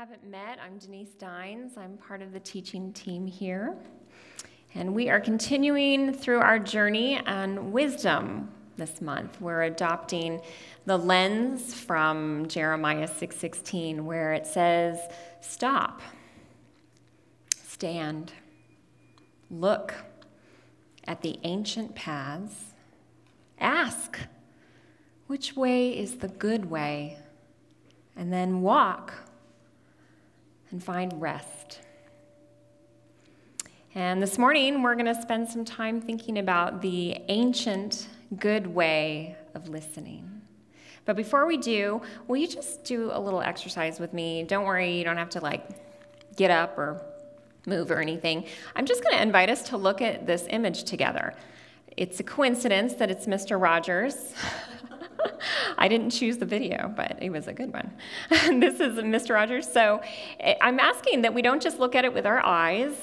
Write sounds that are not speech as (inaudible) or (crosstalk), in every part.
haven't met, I'm Denise Dines. I'm part of the teaching team here. And we are continuing through our journey on wisdom this month. We're adopting the lens from Jeremiah 6:16 where it says, "Stop. Stand. Look at the ancient paths. Ask, which way is the good way?" And then walk and find rest. And this morning, we're going to spend some time thinking about the ancient good way of listening. But before we do, will you just do a little exercise with me? Don't worry, you don't have to like get up or move or anything. I'm just going to invite us to look at this image together. It's a coincidence that it's Mr. Rogers. (laughs) (laughs) I didn't choose the video, but it was a good one. (laughs) this is Mr. Rogers. So eh, I'm asking that we don't just look at it with our eyes,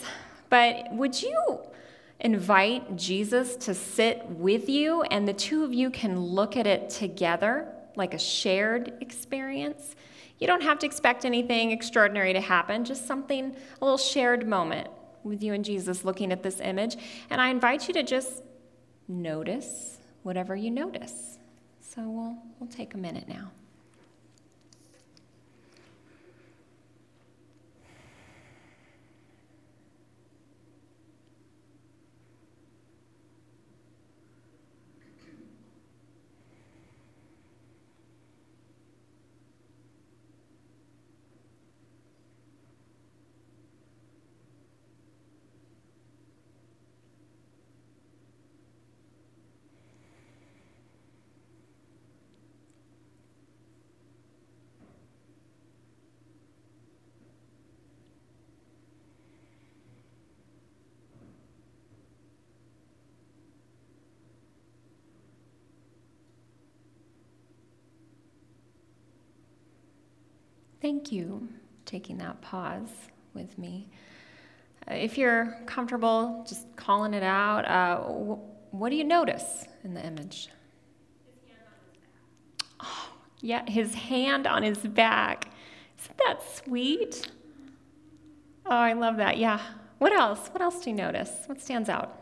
but would you invite Jesus to sit with you and the two of you can look at it together like a shared experience? You don't have to expect anything extraordinary to happen, just something, a little shared moment with you and Jesus looking at this image. And I invite you to just notice whatever you notice. So we'll, we'll take a minute now. Thank you taking that pause with me. Uh, if you're comfortable just calling it out, uh, what do you notice in the image? Oh, yeah, his hand on his back. Isn't that sweet? Oh, I love that. Yeah. What else? What else do you notice? What stands out?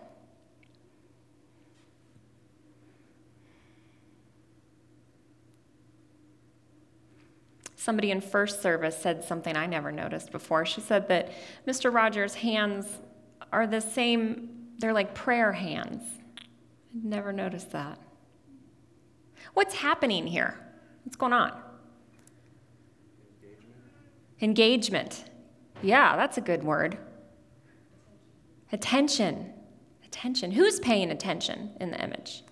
Somebody in first service said something I never noticed before. She said that Mr. Rogers' hands are the same, they're like prayer hands. I'd never noticed that. What's happening here? What's going on? Engagement. Engagement. Yeah, that's a good word. Attention. Attention. Who's paying attention in the image?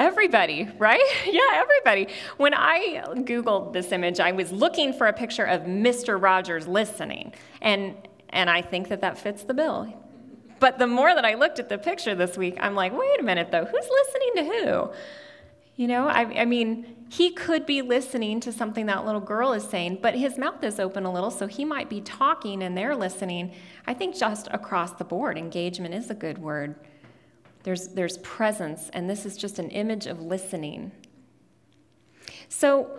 Everybody, right? (laughs) yeah, everybody. When I Googled this image, I was looking for a picture of Mr. Rogers listening, and, and I think that that fits the bill. But the more that I looked at the picture this week, I'm like, wait a minute, though, who's listening to who? You know, I, I mean, he could be listening to something that little girl is saying, but his mouth is open a little, so he might be talking and they're listening. I think just across the board, engagement is a good word. There's, there's presence, and this is just an image of listening. So,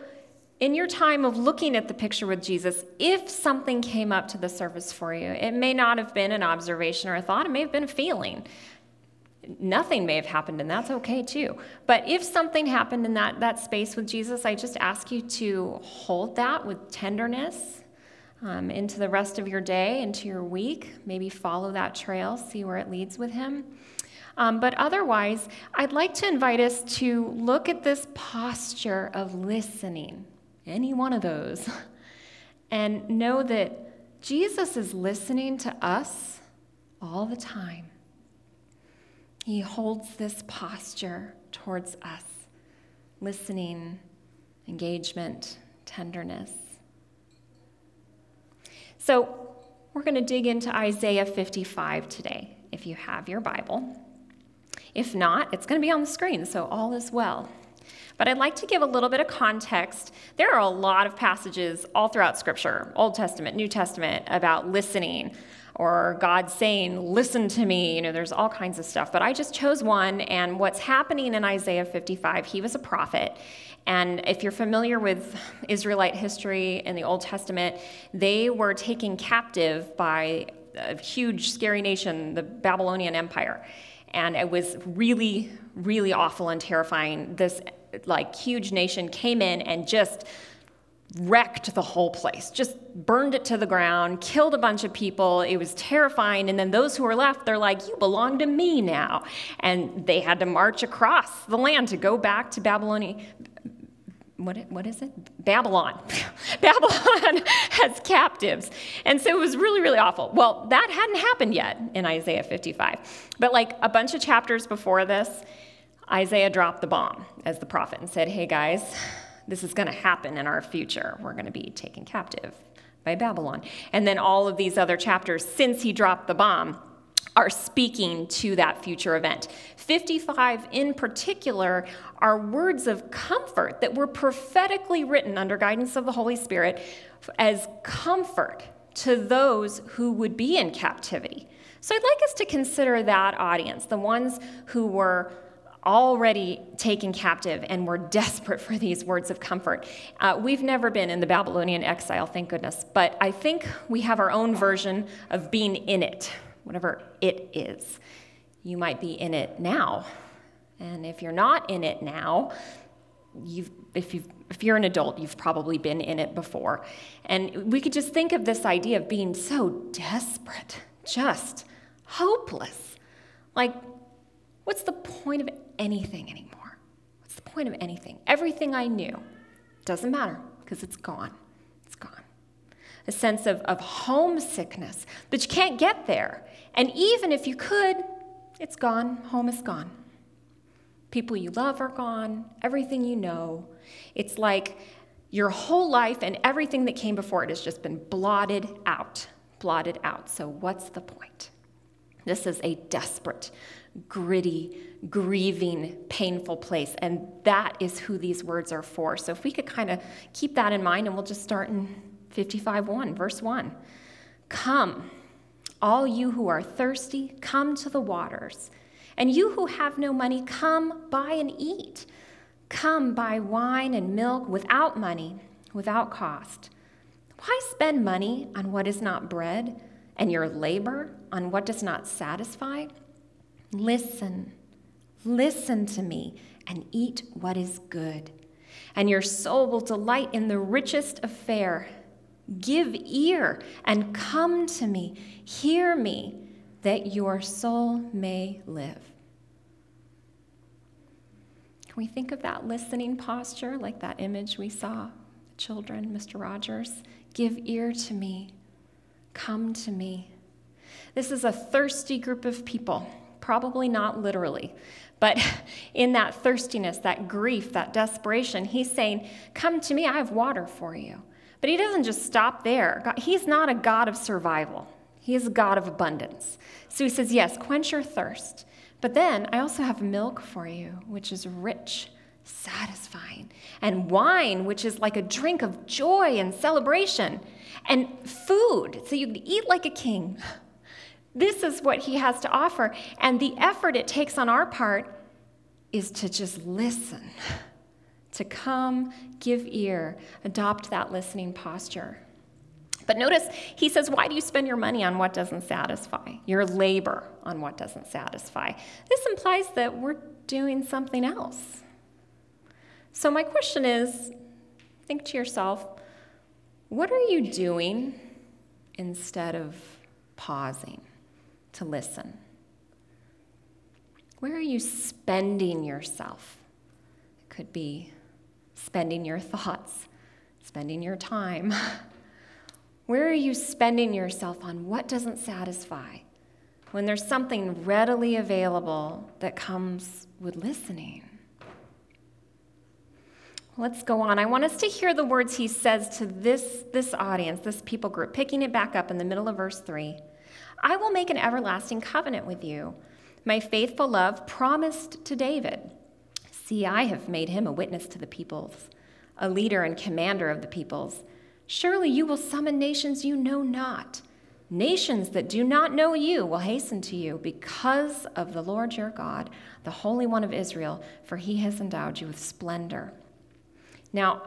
in your time of looking at the picture with Jesus, if something came up to the surface for you, it may not have been an observation or a thought, it may have been a feeling. Nothing may have happened, and that's okay too. But if something happened in that, that space with Jesus, I just ask you to hold that with tenderness um, into the rest of your day, into your week. Maybe follow that trail, see where it leads with Him. Um, but otherwise, I'd like to invite us to look at this posture of listening, any one of those, (laughs) and know that Jesus is listening to us all the time. He holds this posture towards us listening, engagement, tenderness. So, we're going to dig into Isaiah 55 today, if you have your Bible. If not, it's going to be on the screen, so all is well. But I'd like to give a little bit of context. There are a lot of passages all throughout Scripture, Old Testament, New Testament, about listening. or God saying, Listen to me. You know, there's all kinds of stuff. But I just chose one. And what's happening in Isaiah 55, he was a prophet. And if you're familiar with Israelite history in the Old Testament, they were taken captive by a huge, scary nation, the Babylonian Empire. And it was really, really awful and terrifying. This like huge nation came in and just wrecked the whole place, just burned it to the ground, killed a bunch of people. It was terrifying. And then those who were left, they're like, You belong to me now. And they had to march across the land to go back to Babylonia, what, what is it? Babylon. (laughs) Babylon (laughs) has captives. And so it was really, really awful. Well, that hadn't happened yet in Isaiah 55. But like a bunch of chapters before this, Isaiah dropped the bomb as the prophet and said, Hey guys, this is going to happen in our future. We're going to be taken captive by Babylon. And then all of these other chapters, since he dropped the bomb, are speaking to that future event. 55 in particular are words of comfort that were prophetically written under guidance of the Holy Spirit as comfort to those who would be in captivity. So I'd like us to consider that audience, the ones who were already taken captive and were desperate for these words of comfort. Uh, we've never been in the Babylonian exile, thank goodness, but I think we have our own version of being in it whatever it is. You might be in it now. And if you're not in it now, you've, if, you if you're an adult, you've probably been in it before. And we could just think of this idea of being so desperate, just hopeless. Like, what's the point of anything anymore? What's the point of anything? Everything I knew doesn't matter because it's gone. It's gone. A sense of, of homesickness, but you can't get there. And even if you could, it's gone. Home is gone. People you love are gone. Everything you know. It's like your whole life and everything that came before it has just been blotted out. Blotted out. So, what's the point? This is a desperate, gritty, grieving, painful place. And that is who these words are for. So, if we could kind of keep that in mind, and we'll just start in 55 1, verse 1. Come all you who are thirsty, come to the waters. And you who have no money, come buy and eat. Come buy wine and milk without money, without cost. Why spend money on what is not bread, and your labor on what does not satisfy? Listen, listen to me, and eat what is good. And your soul will delight in the richest of fare Give ear and come to me. Hear me, that your soul may live. Can we think of that listening posture, like that image we saw? Children, Mr. Rogers, give ear to me. Come to me. This is a thirsty group of people, probably not literally, but (laughs) in that thirstiness, that grief, that desperation, he's saying, Come to me, I have water for you. But he doesn't just stop there. he's not a God of survival, he is a God of abundance. So he says, Yes, quench your thirst. But then I also have milk for you, which is rich, satisfying, and wine, which is like a drink of joy and celebration, and food, so you can eat like a king. (laughs) This is what he has to offer. And the effort it takes on our part is to just listen to come, give ear, adopt that listening posture. But notice he says, Why do you spend your money on what doesn't satisfy? Your labor on what doesn't satisfy. This implies that we're doing something else. So, my question is think to yourself, what are you doing instead of pausing to listen? Where are you spending yourself? It could be spending your thoughts, spending your time? (laughs) Where are you spending yourself on what doesn't satisfy when there's something readily available that comes with listening? Let's go on. I want us to hear the words he says to this, this audience, this people group, picking it back up in the middle of verse 3. I will make an everlasting covenant with you, my faithful love promised to David. See, I have made him a witness to the peoples, a leader and commander of the peoples. Surely you will summon nations you know not, Nations that do not know you will hasten to you because of the Lord your God, the Holy One of Israel, for he has endowed you with splendor. Now,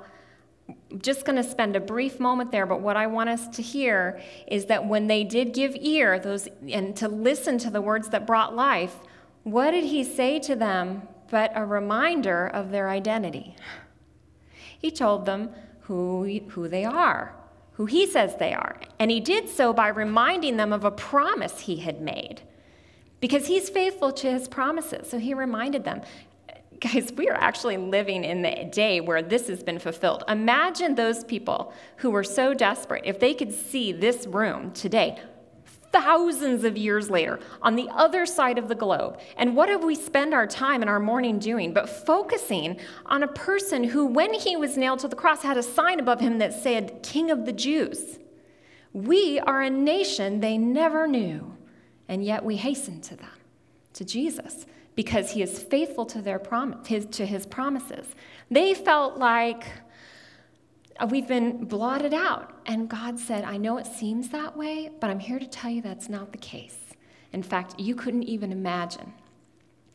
just going to spend a brief moment there, but what I want us to hear is that when they did give ear those and to listen to the words that brought life, what did he say to them but a reminder of their identity? He told them who, who they are, who he says they are. And he did so by reminding them of a promise he had made because he's faithful to his promises. So he reminded them guys, we are actually living in the day where this has been fulfilled. Imagine those people who were so desperate, if they could see this room today, thousands of years later, on the other side of the globe. And what have we spent our time and our morning doing but focusing on a person who, when he was nailed to the cross, had a sign above him that said, King of the Jews? We are a nation they never knew, and yet we hasten to them, to Jesus because he is faithful to, their prom- his, to his promises. They felt like Uh, we've been blotted out. And God said, I know it seems that way, but I'm here to tell you that's not the case. In fact, you couldn't even imagine.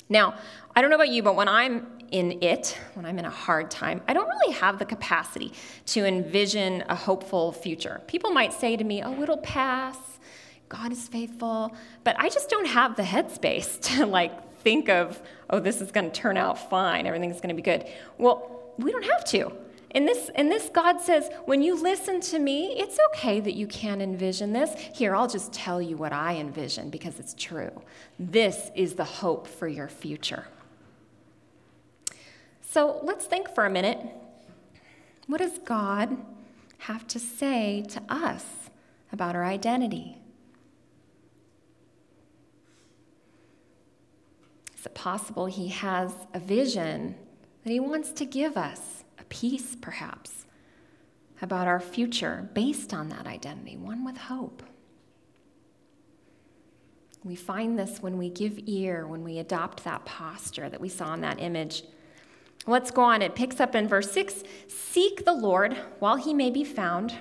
Now, I don't know about you, but when I'm in it, when I'm in a hard time, I don't really have the capacity to envision a hopeful future. People might say to me, oh, it'll pass. God is faithful. But I just don't have the headspace (laughs) to like think of, oh, this is going to turn out fine, everything's going to be good. Well, we don't have to. In this, in this, God says, when you listen to me, it's okay that you can't envision this. Here, I'll just tell you what I envision because it's true. This is the hope for your future. So let's think for a minute. What does God have to say to us about our identity? Is it possible he has a vision that he wants to give us, peace perhaps, about our future based on that identity, one with hope? We find this when we give ear, when we adopt that posture that we saw in that image. Let's go on. It picks up in verse 6 Seek the Lord while he may be found,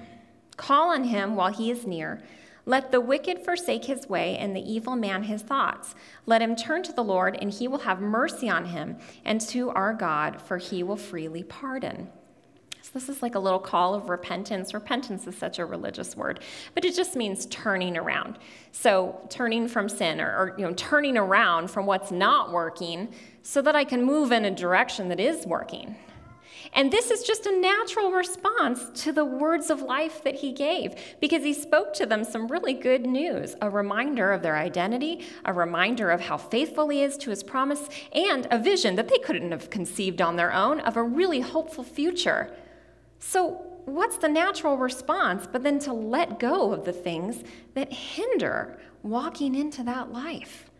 call on him while he is near. Let the wicked forsake his way, and the evil man his thoughts. Let him turn to the Lord, and he will have mercy on him, and to our God, for he will freely pardon. So, this is like a little call of repentance. Repentance is such a religious word, but it just means turning around. So, turning from sin or, or you know, turning around from what's not working so that I can move in a direction that is working. And this is just a natural response to the words of life that he gave because he spoke to them some really good news a reminder of their identity, a reminder of how faithful he is to his promise, and a vision that they couldn't have conceived on their own of a really hopeful future. So, what's the natural response but then to let go of the things that hinder walking into that life?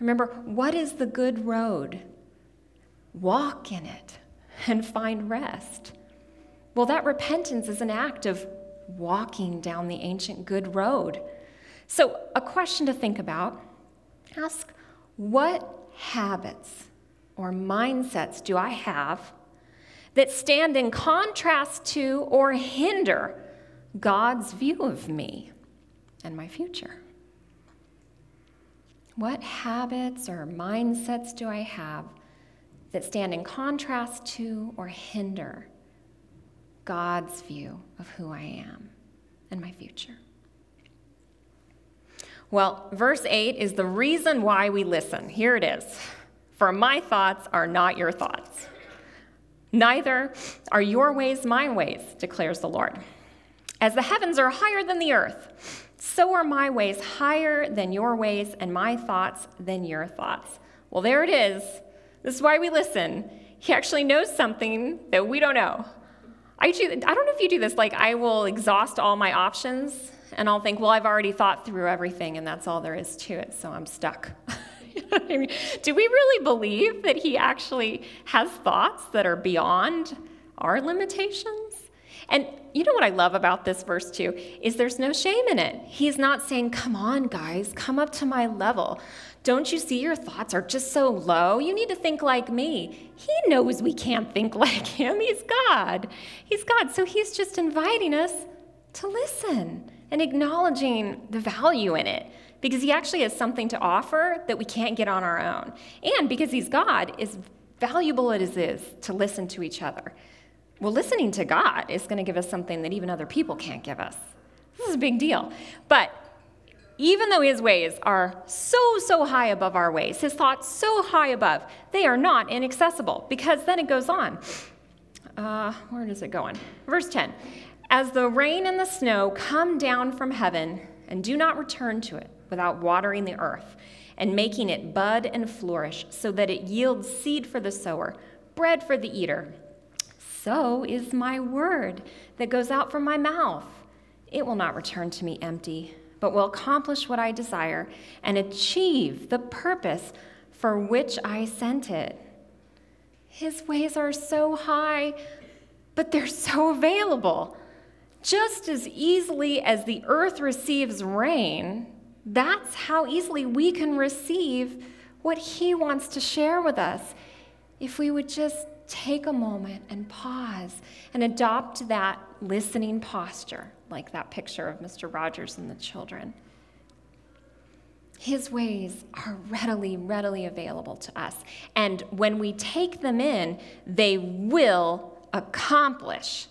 Remember, what is the good road? Walk in it and find rest. Well, that repentance is an act of walking down the ancient good road. So, a question to think about ask what habits or mindsets do I have that stand in contrast to or hinder God's view of me and my future? What habits or mindsets do I have that stand in contrast to or hinder God's view of who I am and my future. Well, verse 8 is the reason why we listen. Here it is For my thoughts are not your thoughts, neither are your ways my ways, declares the Lord. As the heavens are higher than the earth, so are my ways higher than your ways, and my thoughts than your thoughts. Well, there it is this is why we listen. He actually knows something that we don't know. I, do, I don't know if you do this, like, I will exhaust all my options and I'll think, well, I've already thought through everything and that's all there is to it, so I'm stuck. (laughs) I mean? Do we really believe that he actually has thoughts that are beyond our limitations? And you know what I love about this verse too is there's no shame in it. He's not saying, "Come on, guys, come up to my level." Don't you see your thoughts are just so low? You need to think like me. He knows we can't think (laughs) like him. He's God. He's God. So he's just inviting us to listen and acknowledging the value in it because he actually has something to offer that we can't get on our own. And because he's God, as valuable it is to listen to each other. Well, listening to God is going to give us something that even other people can't give us. This is a big deal. But even though his ways are so, so high above our ways, his thoughts so high above, they are not inaccessible because then it goes on. Uh, where does it go on? Verse 10 As the rain and the snow come down from heaven and do not return to it without watering the earth and making it bud and flourish so that it yields seed for the sower, bread for the eater, so is my word that goes out from my mouth. It will not return to me empty but will accomplish what I desire and achieve the purpose for which I sent it. His ways are so high, but they're so available. Just as easily as the earth receives rain, that's how easily we can receive what He wants to share with us. If we would just take a moment and pause and adopt that listening posture like that picture of Mr. Rogers and the children. His ways are readily, readily available to us. And when we take them in, they will accomplish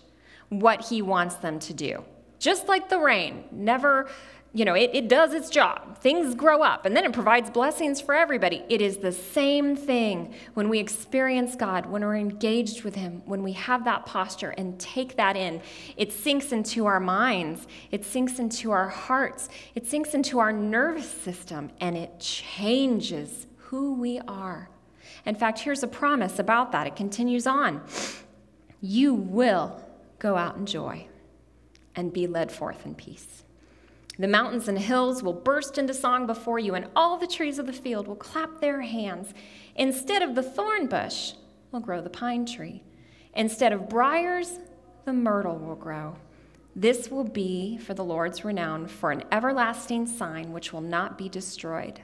what he wants them to do. Just like the rain, never you know, it, it does its job. Things grow up, and then it provides blessings for everybody. It is the same thing when we experience God, when we're engaged with Him, when we have that posture and take that in. It sinks into our minds, it sinks into our hearts, it sinks into our nervous system, and it changes who we are. In fact, here's a promise about that. It continues on You will go out in joy and be led forth in peace. The mountains and hills will burst into song before you, and all the trees of the field will clap their hands. Instead of the thorn bush will grow the pine tree. Instead of briars, the myrtle will grow. This will be for the Lord's renown, for an everlasting sign which will not be destroyed.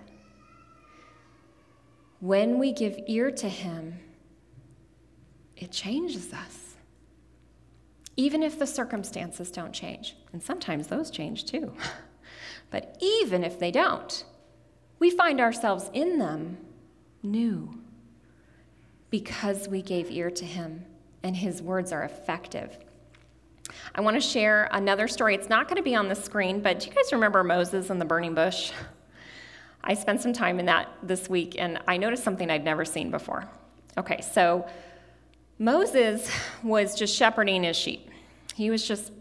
When we give ear to Him, it changes us. Even if the circumstances don't change, and sometimes those change too. (laughs) But even if they don't, we find ourselves in them new because we gave ear to him and his words are effective. I want to share another story. It's not going to be on the screen, but do you guys remember Moses and the burning bush? I spent some time in that this week and I noticed something I'd never seen before. Okay, so Moses was just shepherding his sheep. He was just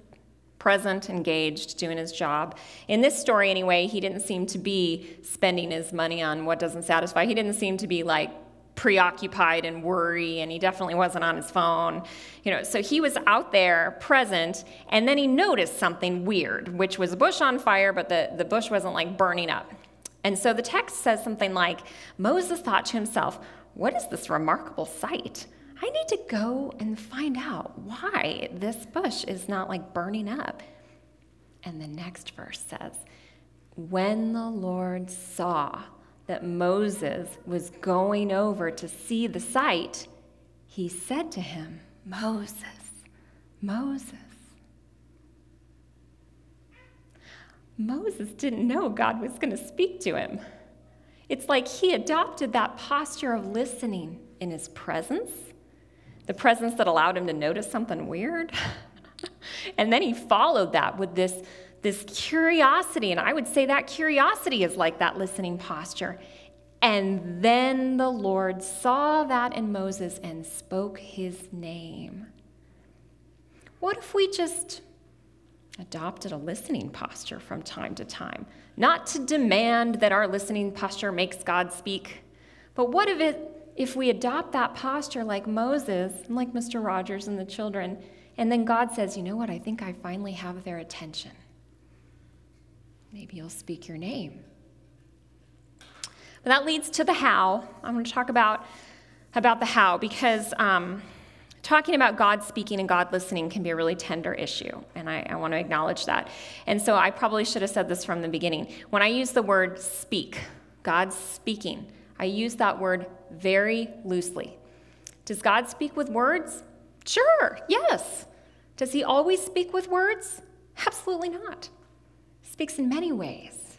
present, engaged, doing his job. In this story, anyway, he didn't seem to be spending his money on what doesn't satisfy. He didn't seem to be like preoccupied and worry and he definitely wasn't on his phone you know so he was out there present and then he noticed something weird which was a bush on fire but the, the bush wasn't like burning up and so the text says something like moses thought to himself what is this remarkable sight I need to go and find out why this bush is not like burning up. And the next verse says, When the Lord saw that Moses was going over to see the sight, he said to him, Moses, Moses. Moses didn't know God was going to speak to him. It's like he adopted that posture of listening in his presence the presence that allowed him to notice something weird. (laughs) and then he followed that with this, this curiosity. And I would say that curiosity is like that listening posture. And then the Lord saw that in Moses and spoke his name. What if we just adopted a listening posture from time to time? Not to demand that our listening posture makes God speak, but what if it if we adopt that posture like Moses like Mr. Rogers and the children, and then God says, you know what, I think I finally have their attention. Maybe you'll speak your name. But that leads to the how. I'm going to talk about, about the how because um, talking about God speaking and God listening can be a really tender issue, and I, I want to acknowledge that. And so I probably should have said this from the beginning. When I use the word speak, God's speaking, I use that word very loosely. Does God speak with words? Sure, yes. Does he always speak with words? Absolutely not. speaks in many ways.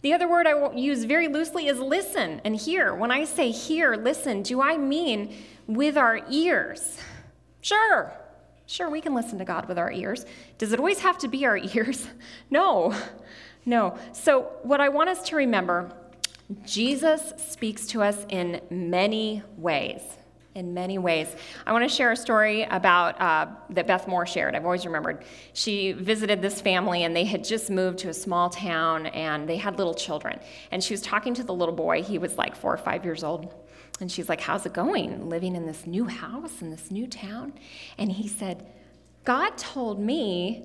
The other word I will use very loosely is listen and hear. When I say hear, listen, do I mean with our ears? Sure. Sure, we can listen to God with our ears. Does it always have to be our (laughs) ears? No. No. So, what I want us to remember Jesus speaks to us in many ways in many ways. I want to share a story about uh, that Beth Moore shared. I've always remembered. She visited this family, and they had just moved to a small town, and they had little children. And she was talking to the little boy. He was like four or five years old. And she's like, How's it going living in this new house in this new town? And he said, God told me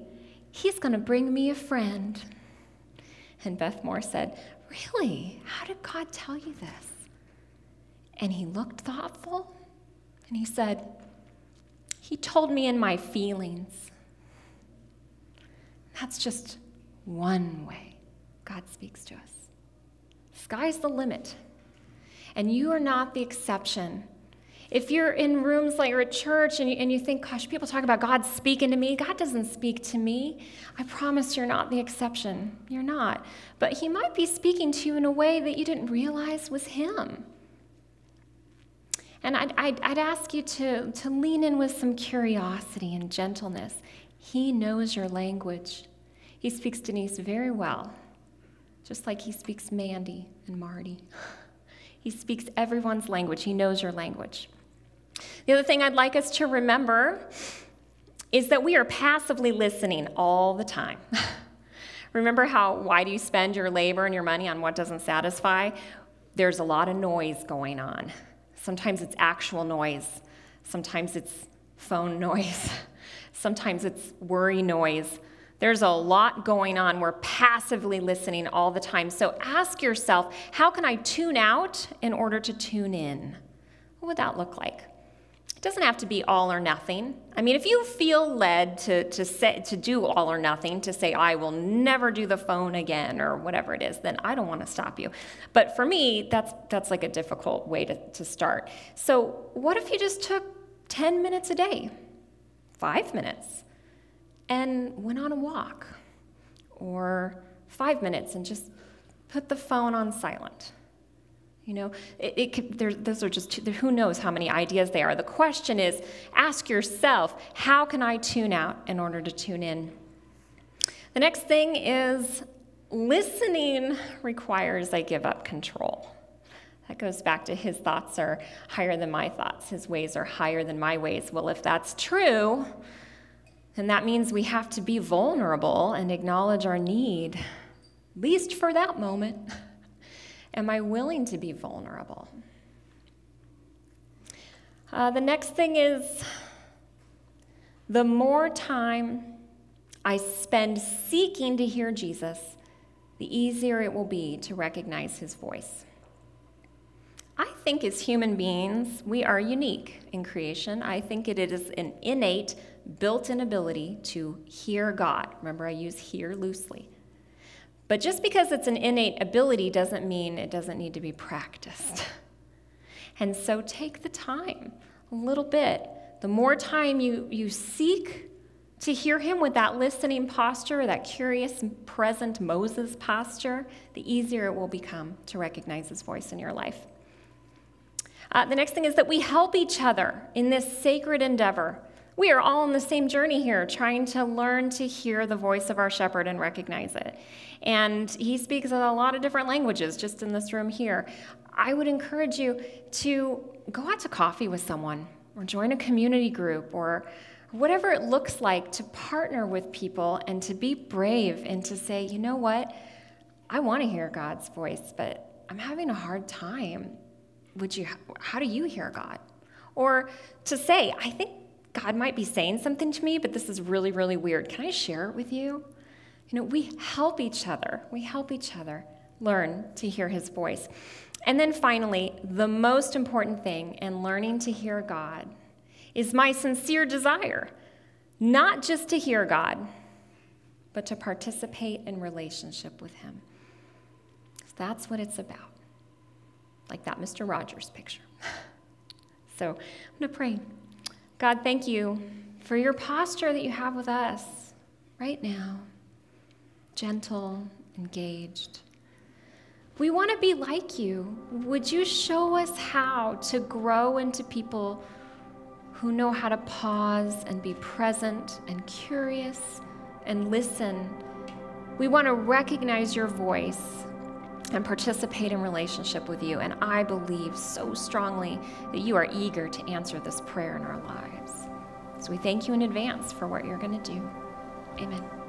he's going to bring me a friend. And Beth Moore said, Really? How did God tell you this? And he looked thoughtful and he said, He told me in my feelings. That's just one way God speaks to us. Sky's the limit. And you are not the exception. If you're in rooms like you're at church and you, and you think, gosh, people talk about God speaking to me, God doesn't speak to me. I promise you're not the exception. You're not. But He might be speaking to you in a way that you didn't realize was Him. And I'd, I'd, I'd ask you to, to lean in with some curiosity and gentleness. He knows your language. He speaks Denise very well, just like he speaks Mandy and Marty. (laughs) He speaks everyone's language, he knows your language. The other thing I'd like us to remember is that we are passively listening all the time. (laughs) remember how, why do you spend your labor and your money on what doesn't satisfy? There's a lot of noise going on. Sometimes it's actual noise, sometimes it's phone noise, (laughs) sometimes it's worry noise. There's a lot going on. We're passively listening all the time. So ask yourself how can I tune out in order to tune in? What would that look like? Doesn't have to be all or nothing. I mean, if you feel led to, to, say, to do all or nothing, to say, I will never do the phone again or whatever it is, then I don't want to stop you. But for me, that's, that's like a difficult way to, to start. So, what if you just took 10 minutes a day, five minutes, and went on a walk? Or five minutes and just put the phone on silent? You know, it, it could, those are just, two, who knows how many ideas they are. The question is ask yourself, how can I tune out in order to tune in? The next thing is listening requires I give up control. That goes back to his thoughts are higher than my thoughts, his ways are higher than my ways. Well, if that's true, then that means we have to be vulnerable and acknowledge our need, at least for that moment. (laughs) Am I willing to be vulnerable? Uh, the next thing is the more time I spend seeking to hear Jesus, the easier it will be to recognize his voice. I think as human beings, we are unique in creation. I think it is an innate, built in ability to hear God. Remember, I use hear loosely. But just because it's an innate ability doesn't mean it doesn't need to be practiced. And so take the time, a little bit. The more time you, you seek to hear him with that listening posture, that curious, present Moses posture, the easier it will become to recognize his voice in your life. Uh, the next thing is that we help each other in this sacred endeavor we are all on the same journey here, trying to learn to hear the voice of our shepherd and recognize it. And he speaks a lot of different languages just in this room here. I would encourage you to go out to coffee with someone or join a community group or whatever it looks like to partner with people and to be brave and to say, you know what? I want to hear God's voice, but I'm having a hard time. Would you how do you hear God? Or to say, I think God might be saying something to me, but this is really, really weird. Can I share it with you? You know, we help each other. We help each other learn to hear his voice. And then finally, the most important thing in learning to hear God is my sincere desire not just to hear God, but to participate in relationship with him. That's what it's about. Like that Mr. Rogers picture. (laughs) so I'm going to pray. God, thank you for your posture that you have with us right now. gentle, engaged. We want to be like you. Would you show us how to grow into people who know how to pause and be present and curious and listen? We want to recognize your voice and participate in relationship with you. And I believe so strongly that you are eager to answer this prayer in our lives. So we thank you in advance for what you're going to do. Amen.